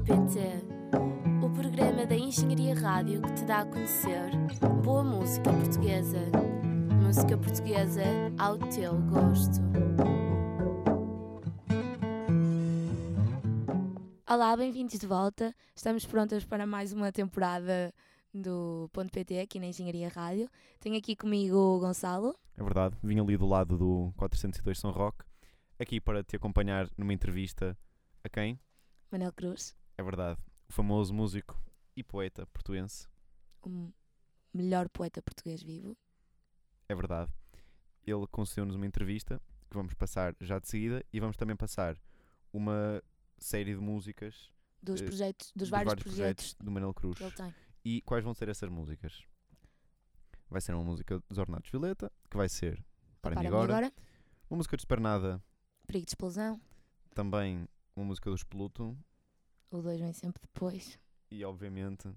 Ponto.pt O programa da Engenharia Rádio que te dá a conhecer boa música portuguesa. Música portuguesa ao teu gosto. Olá, bem-vindos de volta. Estamos prontas para mais uma temporada do Ponto PT aqui na Engenharia Rádio. Tenho aqui comigo o Gonçalo. É verdade, vim ali do lado do 402 São Roque, aqui para te acompanhar numa entrevista a quem? Manel Cruz. É verdade, o famoso músico e poeta portuense. O melhor poeta português vivo. É verdade. Ele concedeu-nos uma entrevista que vamos passar já de seguida e vamos também passar uma série de músicas dos, uh, projetos, dos, dos vários, vários projetos, do Manel Cruz. que ele tem. E quais vão ser essas músicas? Vai ser uma música dos Ornatos Violeta, que vai ser Para, Para mim agora. agora, Uma música de Espernada, perigo de explosão. também uma música dos Pluto O 2 vem sempre depois. e obviamente,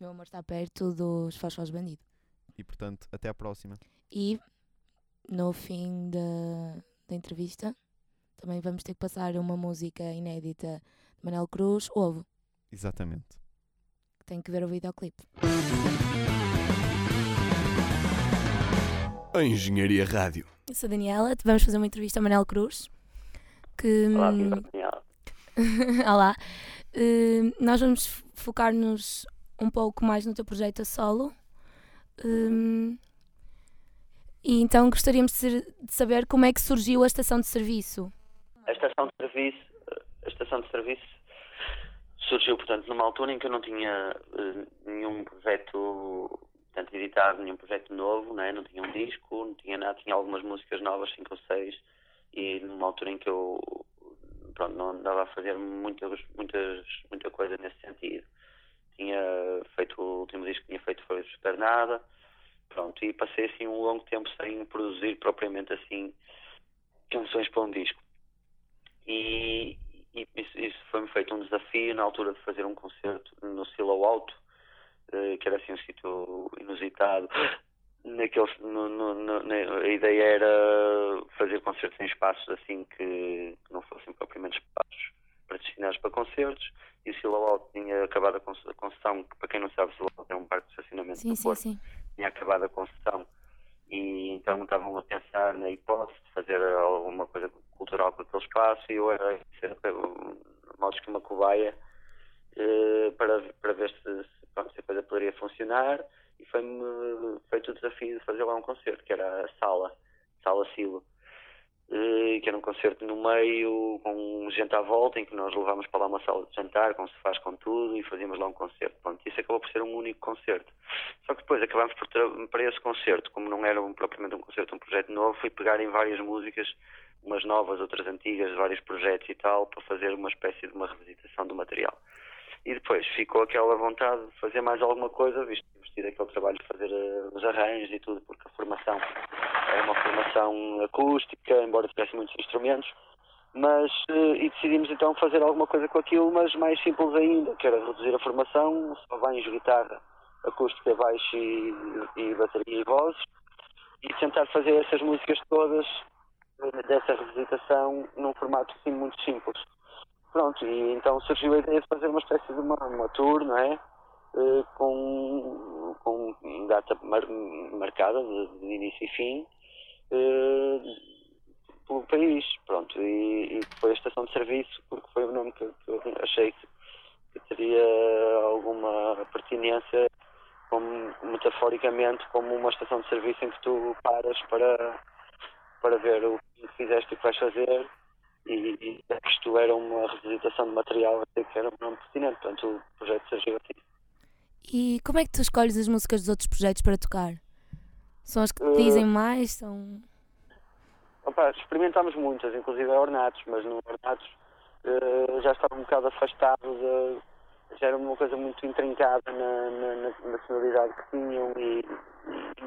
Meu amor está perto dos Fosfos Bandido. e portanto, até à próxima. E no fim da, da entrevista também vamos ter que passar uma música inédita de Manel Cruz, Ovo, Exatamente. que tem que ver o videoclipe. A Engenharia Rádio. Eu sou a Daniela, vamos fazer uma entrevista a Manel Cruz. Que, Olá, hum, viva Daniela. Olá. Uh, nós vamos focar-nos um pouco mais no teu projeto a solo. Um, e então gostaríamos de, saber como é que surgiu a estação de serviço. A estação de serviço, a estação de serviço surgiu, portanto, numa altura em que eu não tinha eh, nenhum projeto, portanto, editado, nenhum projeto novo, né? não tinha um disco, não tinha nada, tinha algumas músicas novas, cinco ou seis, e numa altura em que eu pronto, não andava a fazer muitas, muitas, muita coisa nesse sentido. Tinha feito o último disco que tinha feito foi Super Nada, pronto, e passei assim um longo tempo sem produzir propriamente assim canções para um disco. E, e isso, isso foi-me feito um desafio na altura de fazer um concerto no Silo Alto, eh, que era assim um sítio inusitado. Naqueles, no, no, no- a ideia era fazer concertos em espaços assim que, não fossem propriamente espaços predestinados para concertos. E o Silo Alto tinha acabado a conce- a concessão, que para quem não sabe, o Silo Alto é um parque de estacionamento Sim, no sim, Porto sim. tinha acabado a concessão e então estavam a pensar na hipótese de fazer alguma coisa cultural com aquele espaço e eu era modos que uma cobaia eh, para, para ver se, se, pronto, se a coisa poderia funcionar e foi-me feito o desafio de fazer lá um concerto, que era a Sala, Sala Silo. eh, que era um concerto no meio, com gente à volta, em que nós levámos para lá uma sala de jantar, como se faz com tudo, e fazíamos lá um concerto. Pronto, isso acabou por ser um único concerto. Só que depois acabámos por para esse concerto, como não era um- propriamente um concerto, um projeto novo, fui pegar em várias músicas, umas novas, outras antigas, vários projetos e tal, para fazer uma espécie de uma revisitação do material. E depois ficou aquela vontade de fazer mais alguma coisa, visto que tínhamos tido aquele trabalho de fazer eh, os arranjos e tudo, porque a formação era uma formação acústica, embora tivesse muitos instrumentos, mas eh, e decidimos então fazer alguma coisa com aquilo, mas mais simples ainda, que era reduzir a formação, só banhos, guitarra, acústica, baixo e, e bateria e vozes, e tentar fazer essas músicas todas eh, dessa revisitação num formato assim muito simples. Pronto, e então surgiu a ideia de fazer uma espécie de uma, uma tour, não é? Eh, com, com data mar- marcada de, de início e fim eh, pelo país, pronto, e, e foi a estação de serviço porque foi o nome que, que eu achei que, que teria alguma pertinência como, metaforicamente como uma estação de serviço em que tu paras para, para ver o que fizeste e o que vais fazer e, e isto era uma revisitação de material que era um nome pertinente, portanto o projeto surgiu assim. E como é que tu escolhes as músicas dos outros projetos para tocar? São as que te dizem mais? São... Opa, experimentámos muitas, inclusive a Ornatos, mas no Ornatos eh, já estava um bocado afastado, de, já era uma coisa muito intrincada na, na, na, na sonoridade que tinham e,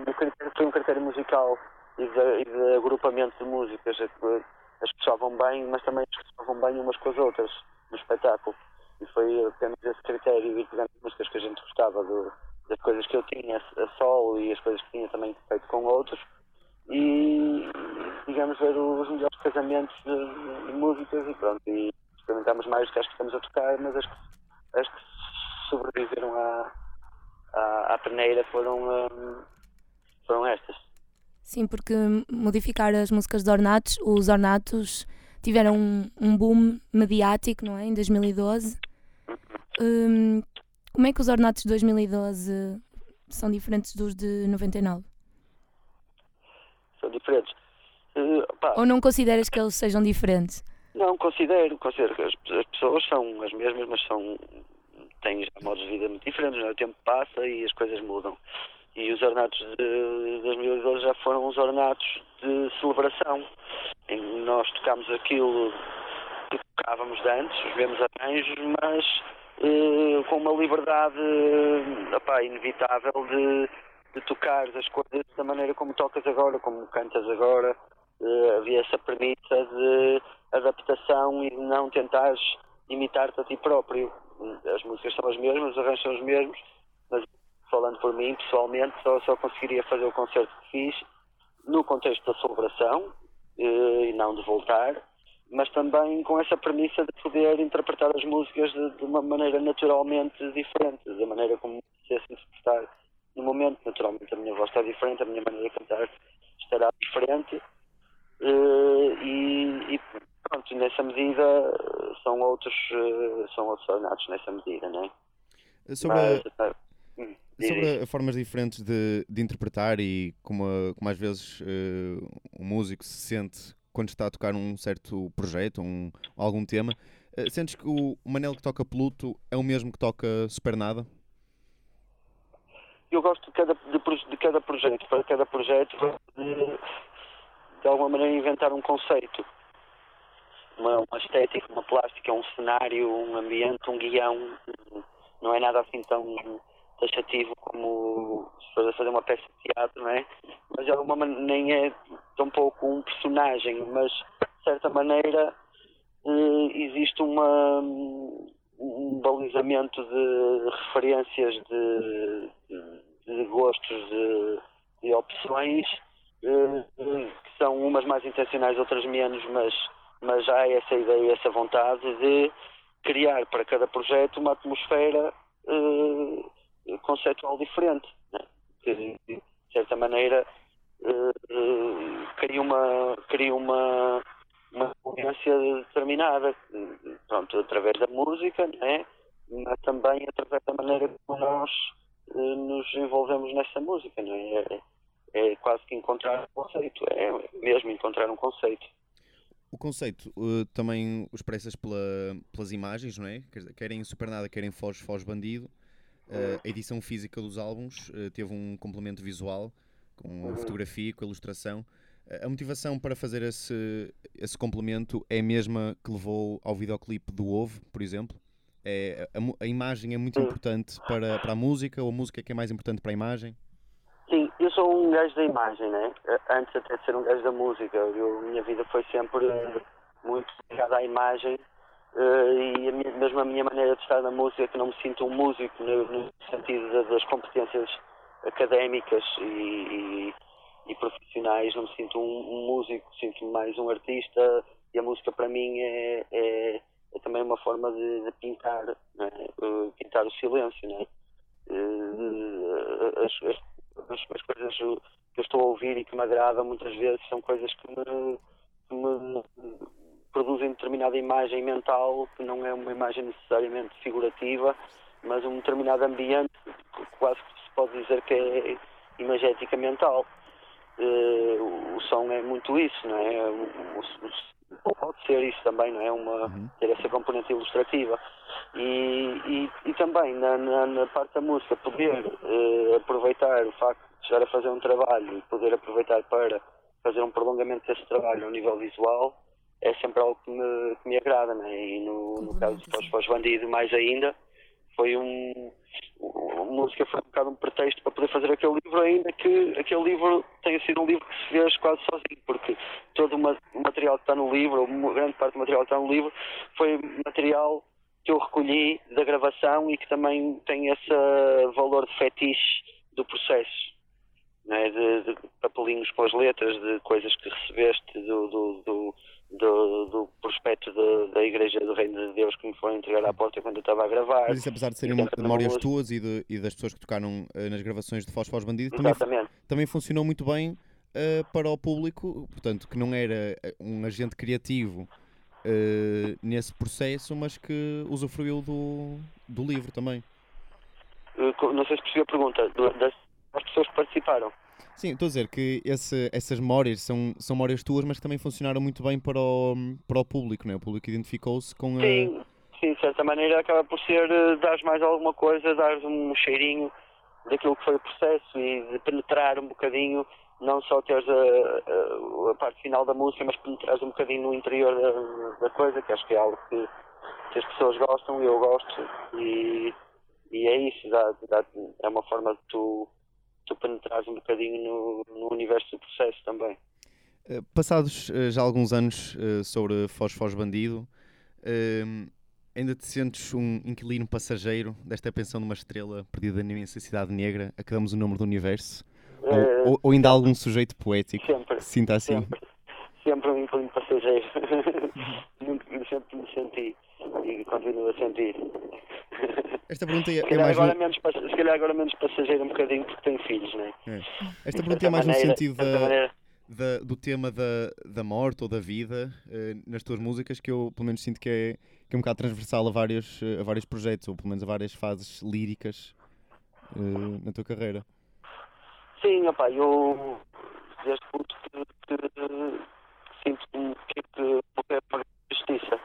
e critério, foi um critério musical e de, e de agrupamento de músicas, é que as que soavam bem, mas também as que soavam bem umas com as outras no espetáculo. E foi apenas esse critério, ir pegando músicas que a gente gostava, do, das coisas que eu tinha a solo e as coisas que tinha também feito com outros, e digamos ver os melhores casamentos de, de músicas e pronto, e experimentámos mais do que as que estamos a tocar, mas as que, as que sobreviveram à, à, à peneira foram, um, foram estas. Sim, porque modificar as músicas de Ornatos, os Ornatos tiveram um, um boom mediático, não é? Em 2012. Um, como é que os Ornatos de 2012 são diferentes dos de 99? São diferentes. Uh, Ou não consideras que eles sejam diferentes? Não, considero, considero que as, as pessoas são as mesmas, mas são têm modos de vida muito diferentes, é? o tempo passa e as coisas mudam. E os ornatos de 2012 já foram os ornatos de celebração, nós tocámos aquilo que tocávamos de antes, os vemos arranjos, mas uh, com uma liberdade opá, inevitável de, de tocar as coisas da maneira como tocas agora, como cantas agora. Uh, havia essa premissa de adaptação e de não tentares imitar-te a ti próprio. As músicas são as mesmas, os arranjos são os mesmos, falando por mim, pessoalmente, só, só conseguiria fazer o concerto que fiz no contexto da celebração eh, e não de voltar, mas também com essa premissa de poder interpretar as músicas de, de uma maneira naturalmente diferente, da maneira como se interpretar no momento. Naturalmente a minha voz está diferente, a minha maneira de cantar estará diferente. Uh, e, e, pronto, nessa medida são outros, uh, são outros ornatos nessa medida, não é? Sobre, Mas, a, hum, sobre formas diferentes de, de interpretar e como, como às vezes uh, o músico se sente quando está a tocar um certo projeto, um, algum tema, sentes que o Manel que toca Pluto é o mesmo que toca Supernada? Eu gosto de cada, de, de cada projeto, para cada projeto de, de alguma maneira inventar um conceito, uma, uma estética, uma plástica, um cenário, um ambiente, um guião. Não é nada assim tão taxativo como se fosse fazer uma peça de teatro, não é? Mas de alguma maneira nem é tão pouco um personagem, mas de certa maneira eh, existe uma, um balizamento de referências, de, de, gostos, de, de opções eh, que são umas mais intencionais, outras menos, mas, mas há essa ideia, essa vontade de criar para cada projeto uma atmosfera uh, conceptual diferente, né? que de certa maneira uh, cria uma cria uma uma experiência determinada, pronto, através da música, né? mas também através da maneira como nós uh, nos envolvemos nessa música, não é? é quase que encontrar um conceito, é mesmo encontrar um conceito. O conceito uh, também expressas pela, pelas imagens, não é? Querem Supernada, querem Foz, Foz Bandido. Uh, a edição física dos álbuns uh, teve um complemento visual, com a uhum. fotografia, com a ilustração. A motivação para fazer esse, esse complemento é a mesma que levou ao videoclipe do Ovo, por exemplo? É, a, a imagem é muito importante para, para a música ou a música é que é mais importante para a imagem? Sim, eu sou um gajo da imagem, né? Antes até de ser um gajo da música. Eu, a minha vida foi sempre muito ligada à imagem uh, e a minha, mesmo a minha maneira de estar na música, que não me sinto um músico no, no sentido das competências académicas e, e, e, profissionais, não me sinto um, um músico, sinto-me mais um artista e a música para mim é, é, é também uma forma de, de pintar, né? uh, pintar o silêncio, né? Uh, as, as as, as coisas que eu estou a ouvir e que me agradam muitas vezes são coisas que me, que me produzem determinada imagem mental, que não é uma imagem necessariamente figurativa, mas um determinado ambiente, quase que se pode dizer que é imagética mental. Uh, o som é muito isso, não é? O, o, pode ser isso também, não é? Uma, uhum. ter essa componente ilustrativa. E, e, e também na, na, na, parte da música, poder uh, aproveitar o facto de chegar a fazer um trabalho e poder aproveitar para fazer um prolongamento desse trabalho ao nível visual é sempre algo que me, que me agrada, né? E no, no caso de Pós Bandido, mais ainda, foi um. A música foi um bocado um pretexto para poder fazer aquele livro, ainda que aquele livro tenha sido um livro que se fez quase sozinho, porque todo o material que está no livro, ou grande parte do material que está no livro, foi material que eu recolhi da gravação e que também tem esse valor de fetiche do processo. Né? De, de, papelinhos com as letras, de coisas que recebeste do, do, do, do, do aspecto de, da Igreja do Reino de Deus que me foram entregar à porta quando eu estava a gravar. Mas isso apesar de serem memórias música. tuas e, de- e das pessoas que tocaram eh, nas gravações de Foz Bandido, também, também funcionou muito bem eh, para o público, portanto, que não era eh, um agente criativo eh, nesse processo, mas que usufruiu do, do livro também. Não sei se percebi a pergunta. Das, das pessoas que participaram. Sim, estou a dizer que esse- essas memórias são, são memórias tuas, mas que também funcionaram muito bem para o, para o público, não é? O público identificou-se com a. Sim, sim, de certa maneira acaba por ser eh, dares mais alguma coisa, dares um cheirinho daquilo que foi o processo e de penetrar um bocadinho, não só teres a, a, a parte final da música, mas penetrares um bocadinho no interior da, da coisa, que acho que é algo que, que as pessoas gostam eu gosto e, e é isso, dá, dá- é uma forma de tu, tu penetrares um bocadinho no, no universo do processo também. Eh, Passados eh, já alguns anos eh, sobre Foz Foz Bandido, eh, ainda te sentes um inquilino passageiro desta pensão de uma estrela perdida na imensa cidade negra, a que damos o nome do universo? Ou- Eh, ou, ou ainda há algum sujeito poético sempre. que se sinta assim? Sempre, sempre um inclino passageiro. Sempre me senti e continuo a sentir. Esta pergunta Se é, é calhar, mais agora no, menos, se calhar agora menos passageiro um bocadinho porque tenho filhos, não é? esta De pergunta é mais no maneira- sentido de certa da, maneira, da- do tema da, da morte ou da vida eh, nas tuas músicas, que eu pelo menos sinto que é, que é um bocado transversal a vários, eh, a vários projetos, ou pelo menos a várias fases líricas eh, na tua carreira. Sim, opá, eu desde muito que, que sinto-me que que morrer por justiça.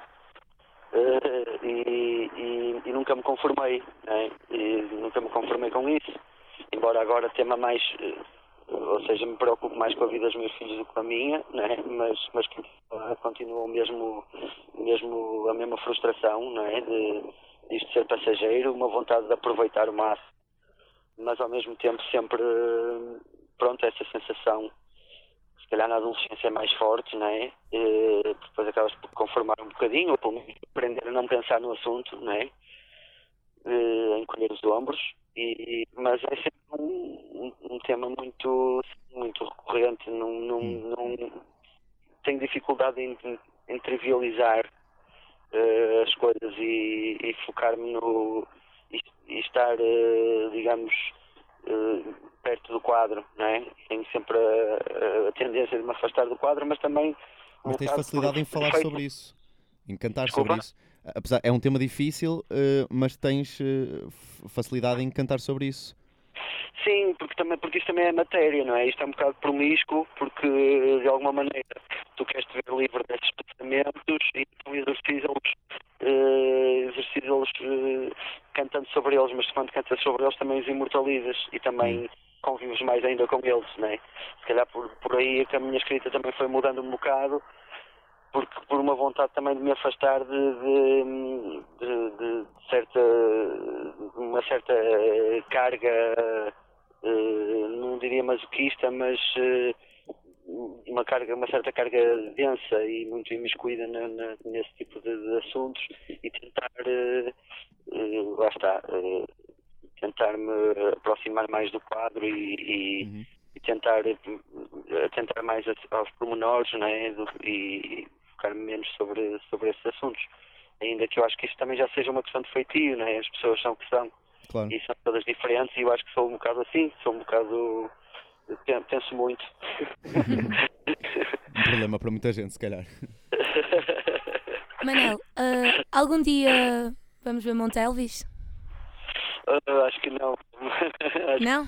Eh, e, e- e nunca me conformei, né? e nunca me conformei com isso, embora agora tema mais, eh, ou seja, me preocupo mais com a vida dos meus filhos do que com a minha, né? mas, mas continua, continua o mesmo, mesmo, a mesma frustração né? de isto ser passageiro, uma vontade de aproveitar o máximo mas ao mesmo tempo sempre pronto essa sensação se calhar na adolescência é mais forte não é? Eh, depois acabas por conformar um bocadinho ou pelo menos aprender a não pensar no assunto não é? Eh, a encolher os ombros. E mas é sempre um, um- um tema muito muito recorrente. Não, não, não tenho dificuldade em, em trivializar eh, as coisas e, e focar-me no e, e estar, eh, digamos, eh, perto do quadro, não é? Tenho sempre a, a tendência de me afastar do quadro, mas também. Mas tens facilidade em falar sobre isso, em cantar Desculpa? sobre isso. Apesar, é um tema difícil, eh, mas tens eh, facilidade em cantar sobre isso. Sim, porque, também, porque isto também é matéria, não é? Isto é um bocado promíscuo, porque de alguma maneira tu queres te ver livre desses pensamentos e então exercícios, eh, exercícios eh, cantando sobre eles, mas quando cantas sobre eles também os imortalizas e também convives mais ainda com eles, não é? Se calhar por, por aí é que a minha escrita também foi mudando um bocado, porque por uma vontade também de me afastar de, de, de- de certa uma certa eh, carga eh, não diria masoquista mas eh, uma carga uma certa carga densa e muito imiscuída na, na- nesse tipo de, de assuntos e tentar eh, lá está eh, tentar me aproximar mais do quadro e, e- Uhum. e tentar tentar mais aos pormenores não é? Do- e focar menos sobre sobre esses assuntos ainda que eu acho que isso também já seja uma questão de feitio não é? as pessoas são que são Claro. e são todas diferentes e eu acho que sou um bocado assim sou um bocado penso muito Um problema para muita gente, se calhar. Manel, ah, algum dia vamos ver Monte Elvis? Ah, acho que não Acho que Não?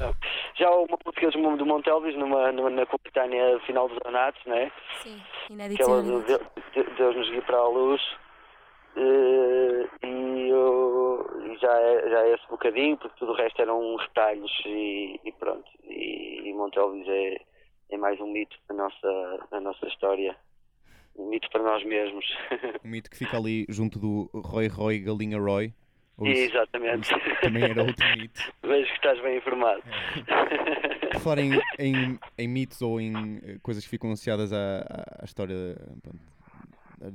já há uma música do do Montelvis numa, numa, na coletânea final dos Donatos né? Sim, que inédito. ela do inédito. Deus, Deus nos guia para a luz eh, e eu, e já, é, já é esse bocadinho porque tudo o resto eram retalhos e, e pronto. E, e Montelvis é, é mais um mito da nossa, da nossa história. Um mito para nós mesmos. Um mito que fica ali junto do Roy Roy Galinha Roy. Isso, exatamente. também era outro mito. vejo que estás bem informado. Por falar em, em, em mitos ou em eh, coisas que ficam associadas à, à- à história pronto,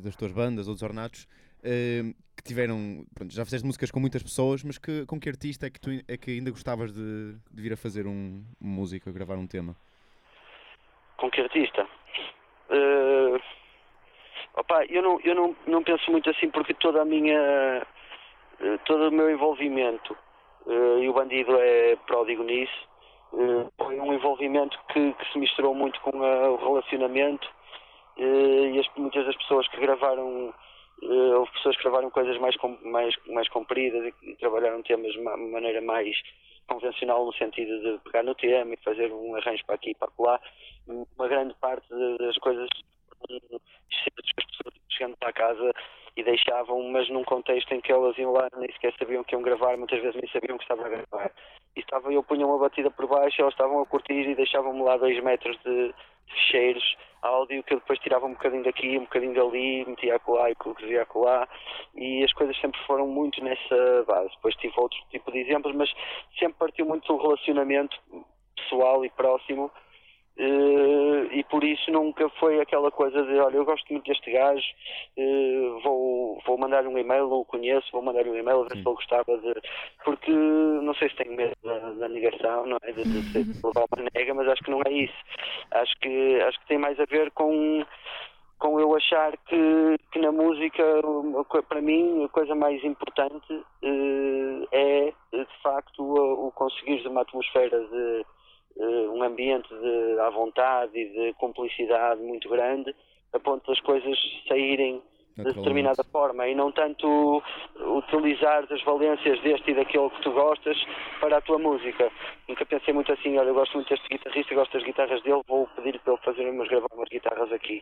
das tuas bandas ou dos ornatos, eh, que tiveram. Pronto, já fizeste músicas com muitas pessoas, mas que, com que artista é que, tu, é que ainda gostavas de, de vir a fazer um, uma música, gravar um tema? Com que artista? Eh, Opa, eu não, eu não, não penso muito assim porque toda a minha eh, todo o meu envolvimento uh, e o bandido é pródigo nisso uh, foi um envolvimento que, que, se misturou muito com o relacionamento e as, muitas das pessoas que gravaram houve pessoas que gravaram coisas mais, mais, mais compridas e, trabalharam temas de maneira mais convencional no sentido de pegar no tema e fazer um arranjo para aqui e para lá. Uma grande parte das coisas as pessoas chegando para casa e deixavam, mas num contexto em que elas iam lá nem sequer sabiam que iam gravar, muitas vezes nem sabiam que estavam a gravar. E estava, eu punha uma batida por baixo, elas estavam a curtir e deixavam-me lá dois metros de, de fecheiros, áudio, que eu depois tirava um bocadinho daqui, um bocadinho dali, metia acolá e cozia acolá, e as coisas sempre foram muito nessa base. Depois tive outro tipo de exemplos, mas sempre partiu muito do relacionamento pessoal e próximo, e por isso nunca foi aquela coisa de olha, eu gosto muito deste gajo, uh, vou, vou mandar um e-mail, não o conheço, vou mandar um e-mail a ver se ele gostava de. Porque não sei se tenho medo da, da negação, não é? De, de, de levar uma nega, mas acho que não é isso. Acho que, acho que tem mais a ver com com eu achar que, que na música, para mim, a coisa mais importante uh, é, de facto, o, o conseguir uma atmosfera de, um ambiente de, à vontade e de cumplicidade muito grande, a ponto das coisas saírem de determinada forma e não tanto utilizar as valências deste e daquele que tu gostas para a tua música. Nunca pensei muito assim, olha, eu gosto muito deste guitarrista, gosto das guitarras dele, vou pedir para ele fazer umas gravar umas guitarras aqui.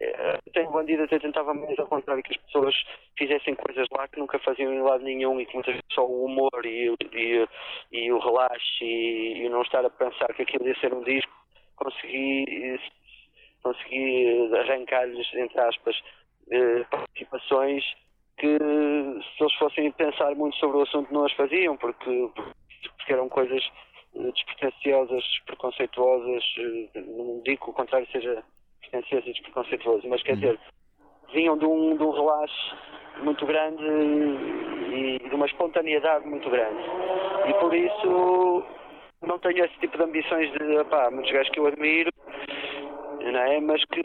Eh, tenho bandido até tentava mais ao contrário que as pessoas fizessem coisas lá que nunca faziam em lado nenhum e que muitas vezes só o humor e, e, e o relaxe e, e, não estar a pensar que aquilo ia ser um disco consegui, consegui arrancar-lhes, entre aspas, eh, participações que se eles fossem pensar muito sobre o assunto não as faziam porque, porque eram coisas eh, despretensiosas, preconceituosas, não digo que o contrário seja pretencioso e despreconceituoso, mas quer uhum. dizer, vinham de um, de um relaxo muito grande e de uma espontaneidade muito grande. E por isso não tenho esse tipo de ambições de, pá, muitos gajos que eu admiro, não é? Mas que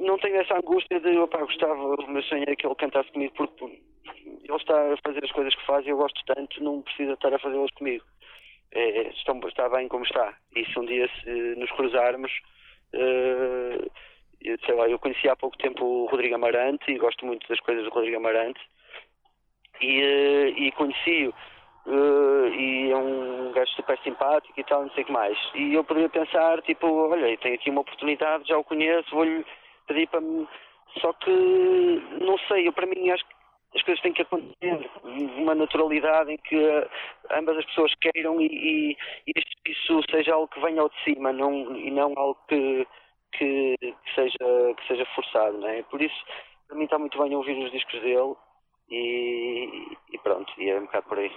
não tenho essa angústia de, opá, gostava, o meu sonho é que ele cantasse comigo porque ele está a fazer as coisas que faz e eu gosto tanto, não precisa estar a fazê-las comigo. É, estão, está bem como está. E se um dia se nos cruzarmos, Uh, sei lá, eu conheci há pouco tempo o Rodrigo Amarante e gosto muito das coisas do Rodrigo Amarante e, uh, e conheci-o uh, e é um gajo super simpático e tal, não sei o que mais. E eu poderia pensar, tipo, olha, tenho aqui uma oportunidade, já o conheço, vou-lhe pedir para me. Só que não sei, eu para mim acho que as coisas têm que acontecer uma naturalidade em que ambas as pessoas queiram e, e, e isso seja algo que venha ao de cima não, e não algo que, que, que, seja, que seja forçado, não é? Por isso, para mim está muito bem ouvir os discos dele e, e pronto, e é um bocado por aí.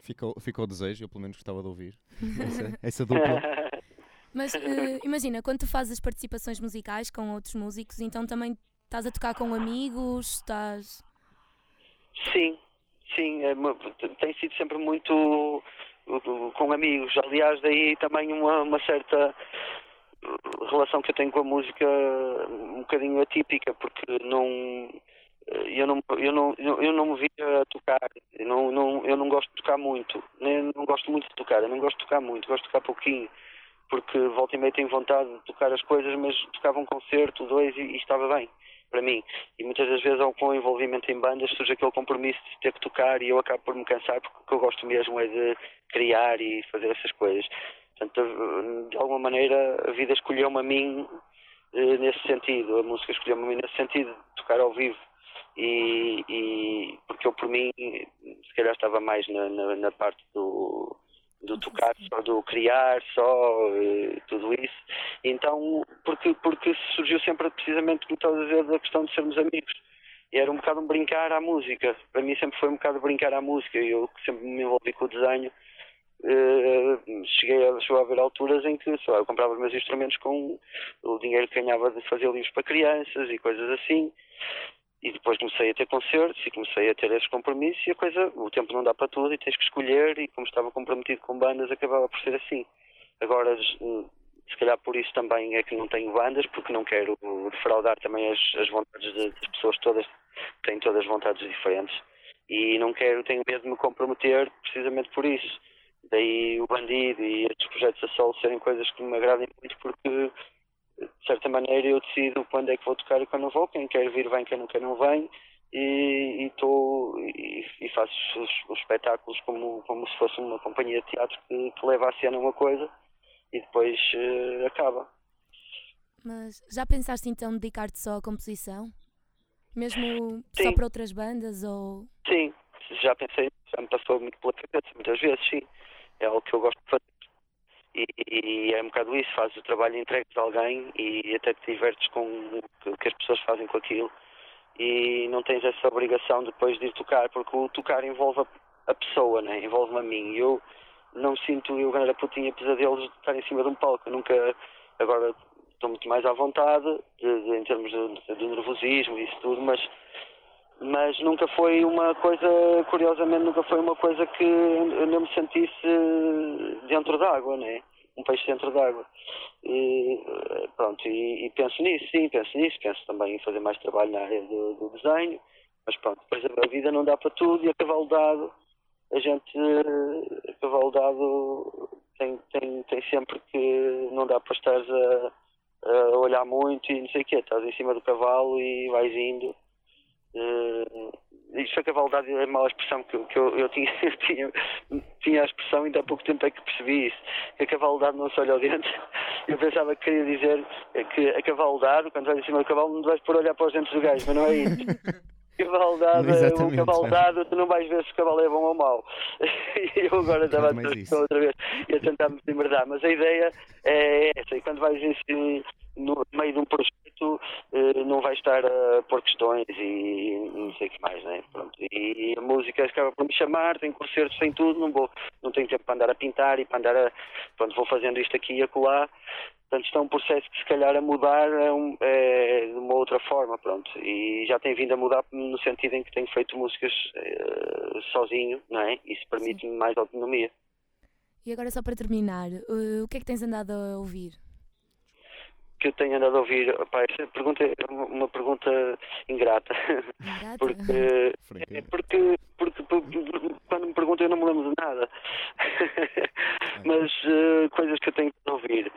Ficou, ficou o desejo, eu pelo menos gostava de ouvir essa, essa dupla. Mas uh, imagina, quando tu fazes participações musicais com outros músicos, então também estás a tocar com amigos, estás... Sim, sim, é, tem sido sempre muito com amigos. Aliás, daí também uma, uma certa relação que eu tenho com a música um bocadinho atípica, porque não eu não eu não eu não me via tocar. Eu não, não eu não gosto de tocar muito. Nem não gosto muito de tocar eu não gosto de tocar muito gosto de tocar pouquinho. Porque volta e meia tenho vontade de tocar as coisas mas tocava um concerto dois e, e estava bem para mim. E muitas das vezes, ao com o envolvimento em bandas, surge aquele compromisso de ter que tocar e eu acabo por me cansar porque o que eu gosto mesmo é de criar e fazer essas coisas. Portanto, de alguma maneira, a vida escolheu-me a mim eh, nesse sentido, a música escolheu-me a mim nesse sentido, de tocar ao vivo. E, e porque eu, por mim, se calhar estava mais na, na, na parte do do tocar, só do criar, só tudo isso. Então, porque, porque surgiu sempre precisamente, como estás a dizer, da questão de sermos amigos. E era um bocado um brincar à música. Para mim sempre foi um bocado brincar à música. Eu sempre me envolvi com o desenho. Uh, cheguei a, a haver alturas em que só, eu comprava os meus instrumentos com o dinheiro que ganhava de fazer livros para crianças e coisas assim. E depois comecei a ter concertos e comecei a ter esses compromissos e a coisa, o tempo não dá para tudo e tens que escolher e como estava comprometido com bandas acabava por ser assim. Agora, se calhar por isso também é que não tenho bandas, porque não quero defraudar também as, as vontades de- das pessoas todas, têm todas vontades diferentes. E não quero, tenho medo de me comprometer precisamente por isso. Daí o bandido e estes projetos a solo serem coisas que me agradem muito porque de certa maneira eu decido quando é que vou tocar e quando não vou, quem quer vir vem, quem não quer não vem e, e, tô, e, e faço os, os espetáculos como, como se fosse uma companhia de teatro que, que leva à cena uma coisa e depois eh, acaba. Mas já pensaste então dedicar-te só à composição? Mesmo só Sim. para outras bandas ou. Sim, já pensei, já me passou muito pela cabeça muitas vezes, sim. É algo que eu gosto de fazer. E, e é um bocado isso, fazes o trabalho entregue de alguém e até te divertes com o que as pessoas fazem com aquilo e não tens essa obrigação depois de ir tocar, porque o tocar envolve a, a pessoa, né? envolve-me a mim. Eu não sinto, eu quando era putinha pesadelos de estar em cima de um palco. Eu nunca, agora estou muito mais à vontade de- de- em termos de, de nervosismo e isso tudo, mas mas nunca foi uma coisa, curiosamente, nunca foi uma coisa que eu não me sentisse dentro d'água, né? Um peixe dentro d'água. E, pronto, e, e penso nisso, sim, penso nisso, penso também em fazer mais trabalho na área do, do desenho, mas pronto, depois a, vida não dá para tudo e a cavalo dado, a gente, a cavalo dado tem, tem, tem sempre que não dá para estares a, a olhar muito e não sei o quê, estás em cima do cavalo e vais indo. Uh, isto a cavaldade é uma expressão que, eu- que eu, eu tinha, eu tinha, tinha a expressão ainda há pouco tempo é que percebi isso, que a cavaldade não se olha ao dente. Eu pensava que queria dizer que a cavaldade, quando vais em cima do cavalo, não vais por olhar para os dentes do gajo, mas não é isso. Cavaldade, um cavaldado, tu não vais ver se o cavalo é bom ou mau. E eu agora estava a dizer outra vez e a tentar me desembardar, mas a ideia é essa, e quando vais em- no meio de um projeto eh, não vais estar a pôr questões e não sei o que mais, né? Pronto. E a música acaba por me chamar, tem concertos, tem tudo, não vou, não tenho tempo para andar a pintar e para andar a. Pronto, vou fazendo isto aqui e acolá. Portanto, isto é um processo que se calhar a mudar é, um- é de uma outra forma, pronto. E já tem vindo a mudar no sentido em que tenho feito músicas eh, sozinho, não é? Isso permite-me mais autonomia. E agora só para terminar, eh, o que é que tens andado a ouvir? Que eu tenho andado a ouvir, opá, essa pergunta é uma pergunta ingrata, Ingrata? porque, é porque, porque, por- por- quando me perguntam eu não me lembro de nada, mas eh, coisas que eu tenho que ouvir,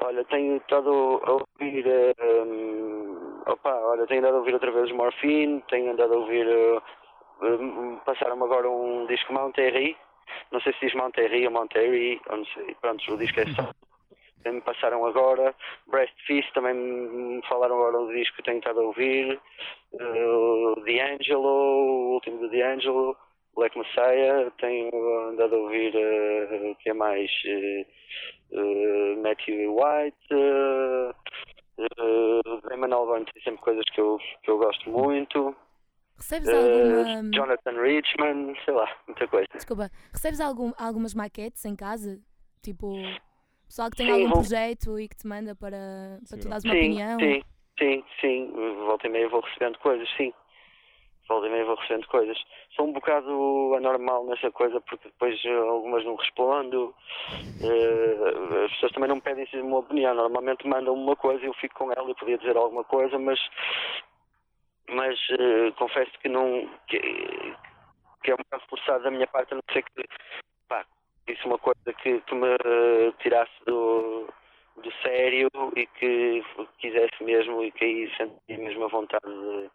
olha, tenho estado a ouvir, eh, hum, opá, olha, tenho andado a ouvir outra vez Morphine, tenho andado a ouvir, eh, hum, passaram-me agora um disco Monterrey, não sei se diz Monterrey ou Monterrey, ou não sei, pronto, o disco é só me passaram agora. Breastfeast também me falaram agora do disco que tenho estado a ouvir. Uh, D'Angelo, o último do D'Angelo. Black Messiah, tenho andado a ouvir uh, o que é mais uh, uh, Matthew White, uh, uh, Damon Albarn tem sempre coisas que eu, que eu gosto muito, Recebes alguma. Jonathan Richman, sei lá, muita coisa. Desculpa, recebes algum, algumas maquetes em casa? Tipo, pessoal que tem Sim, algum vou- projeto e que te manda para, para tu Sim. dares uma sim, opinião? Sim, sim, sim. Volta e meia vou recebendo coisas, sim. Volta e meia vou recebendo coisas. Sou um bocado anormal nessa coisa porque depois eh, algumas não respondo. Eh, as pessoas também não me pedem assim uma opinião. Normalmente mandam uma coisa e eu fico com ela e podia dizer alguma coisa, mas mas eh, confesso que não que, que é um bocado forçado da minha parte a não ser que pá, disse uma coisa que, que me tirasse do, do sério e que quisesse mesmo e que aí sentia mesmo a vontade de,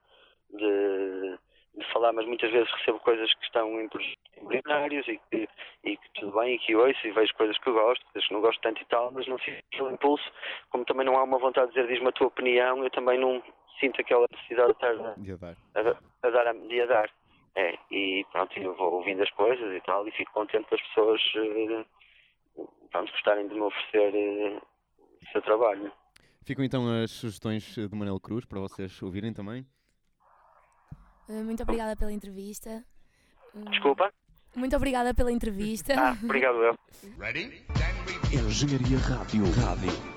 de, de falar, mas muitas vezes recebo coisas que estão em projetos embrionários e que, e que tudo bem e que ouço e vejo coisas que eu gosto, coisas que não gosto tanto e tal, mas não sinto aquele impulso, como também não há uma vontade de dizer diz-me a tua opinião, eu também não sinto aquela necessidade de estar a- dar. a, a dar a, de a dar. É, pronto, eu vou ouvindo as coisas e tal, e fico contente das pessoas eh, pronto, gostarem de me oferecer eh, o seu trabalho. Ficam então as sugestões de Manel Cruz para vocês ouvirem também. Eh, Muito obrigada pela entrevista. Eh, Desculpa? Muito obrigada pela entrevista. Ah, obrigado eu. Engenharia Rádio. Rádio.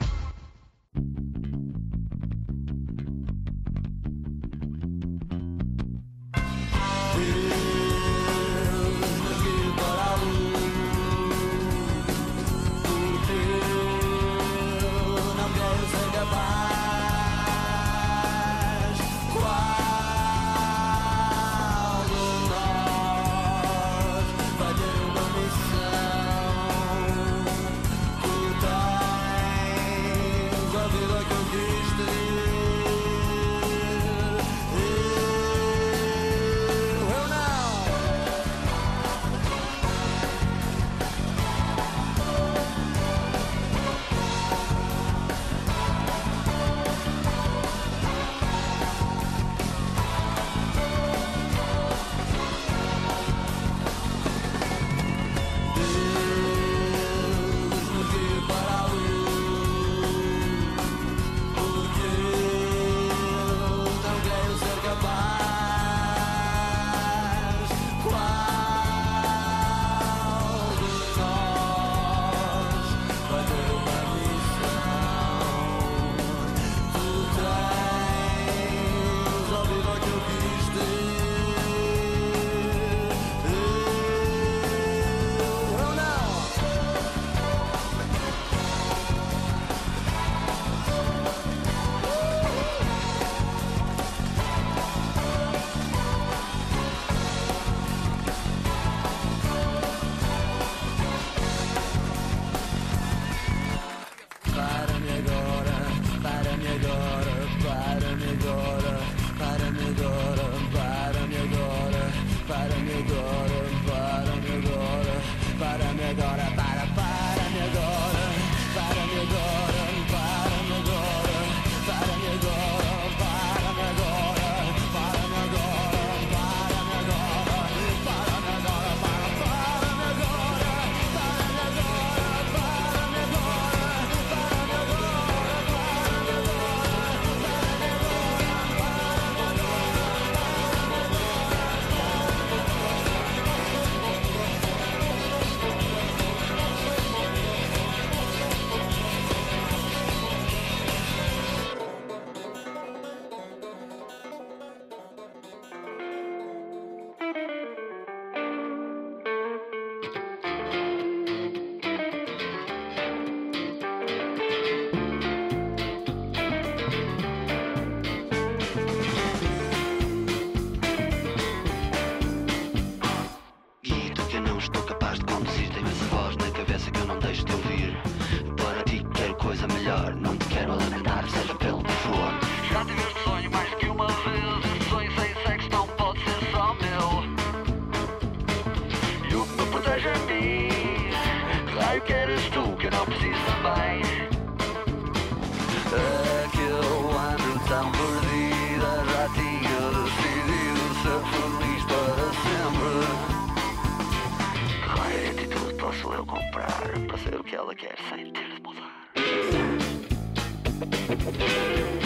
Scientific mother.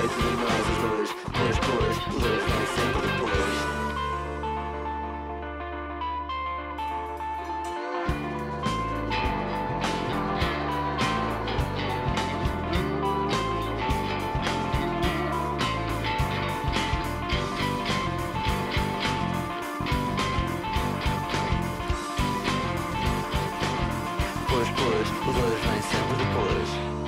feito de nós os dois Mas depois, os dois vem sempre depois pois pois os dois vêm sempre depois.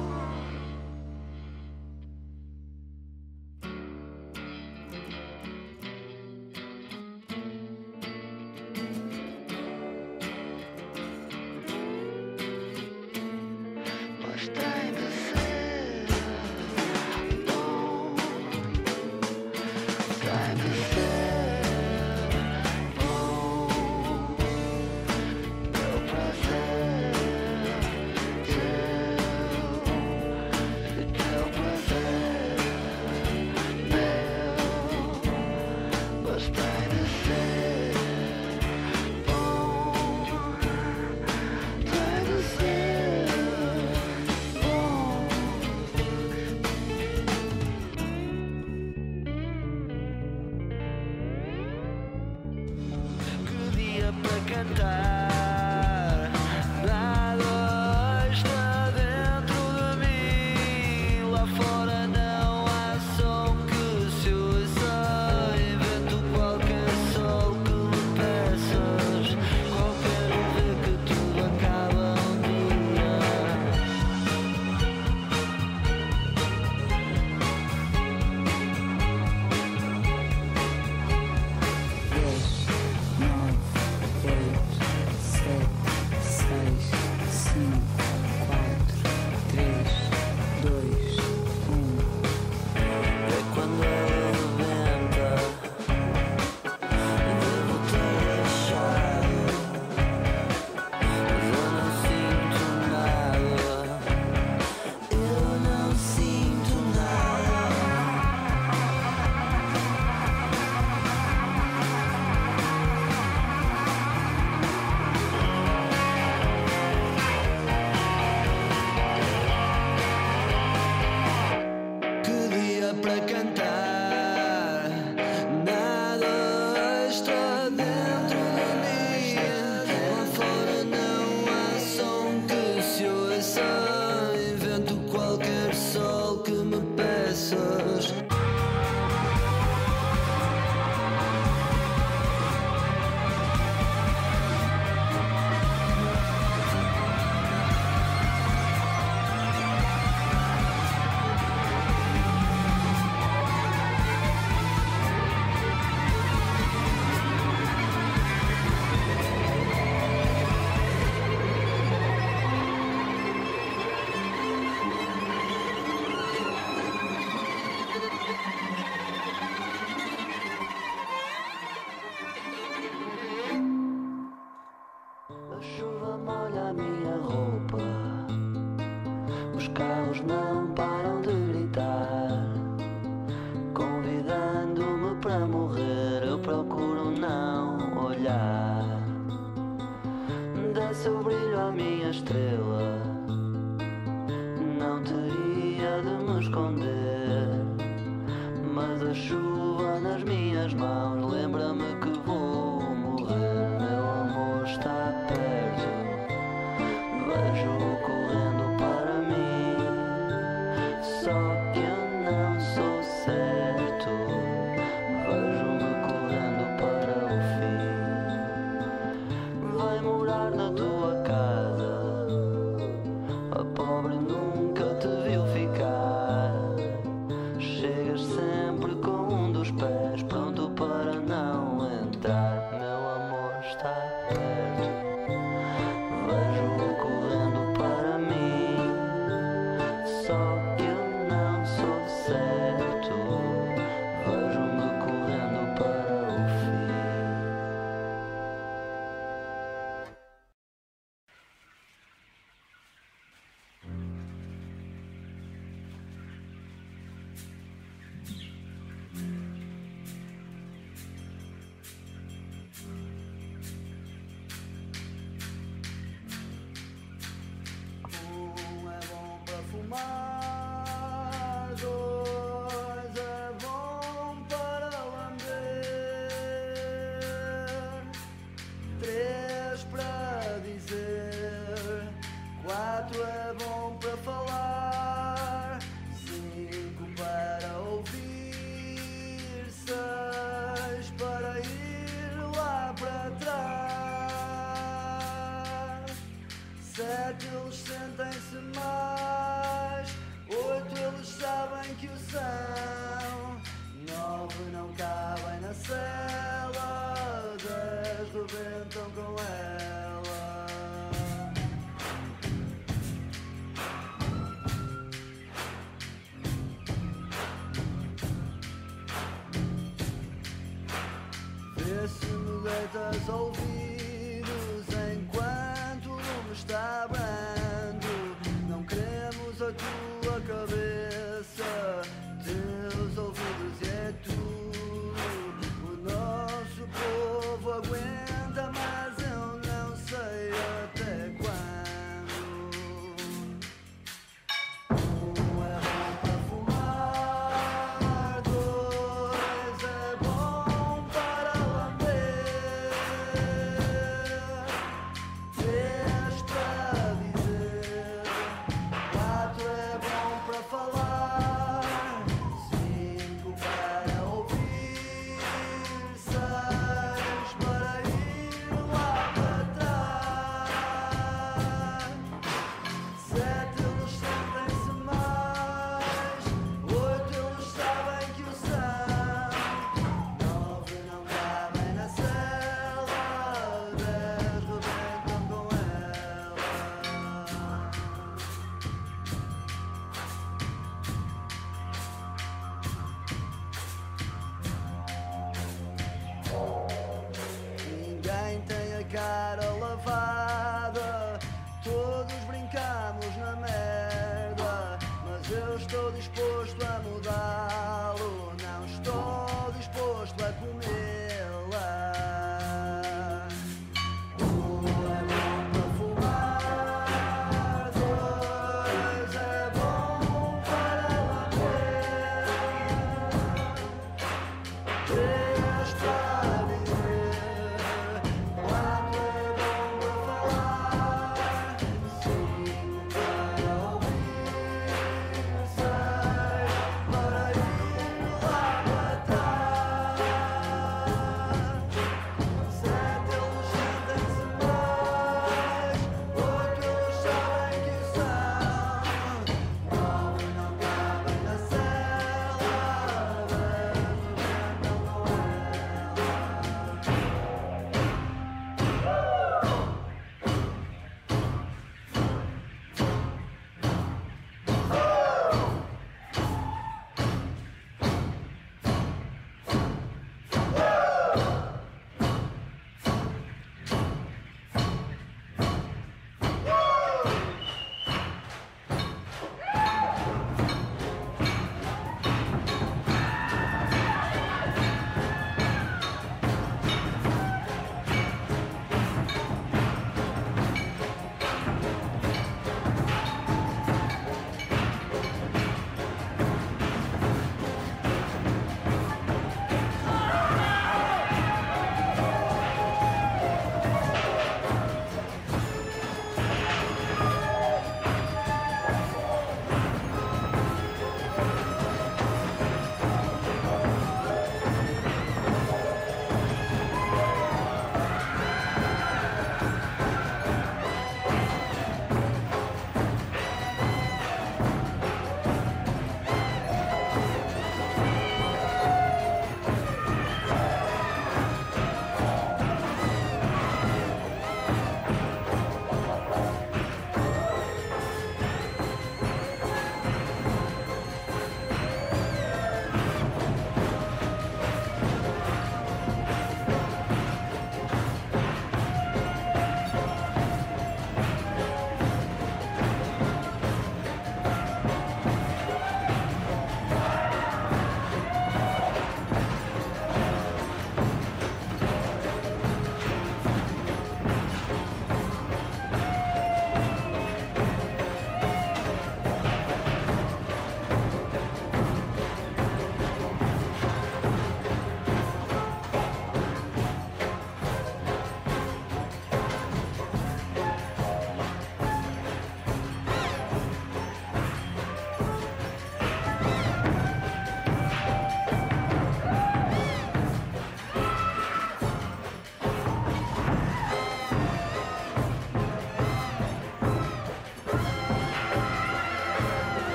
sentirse me deitas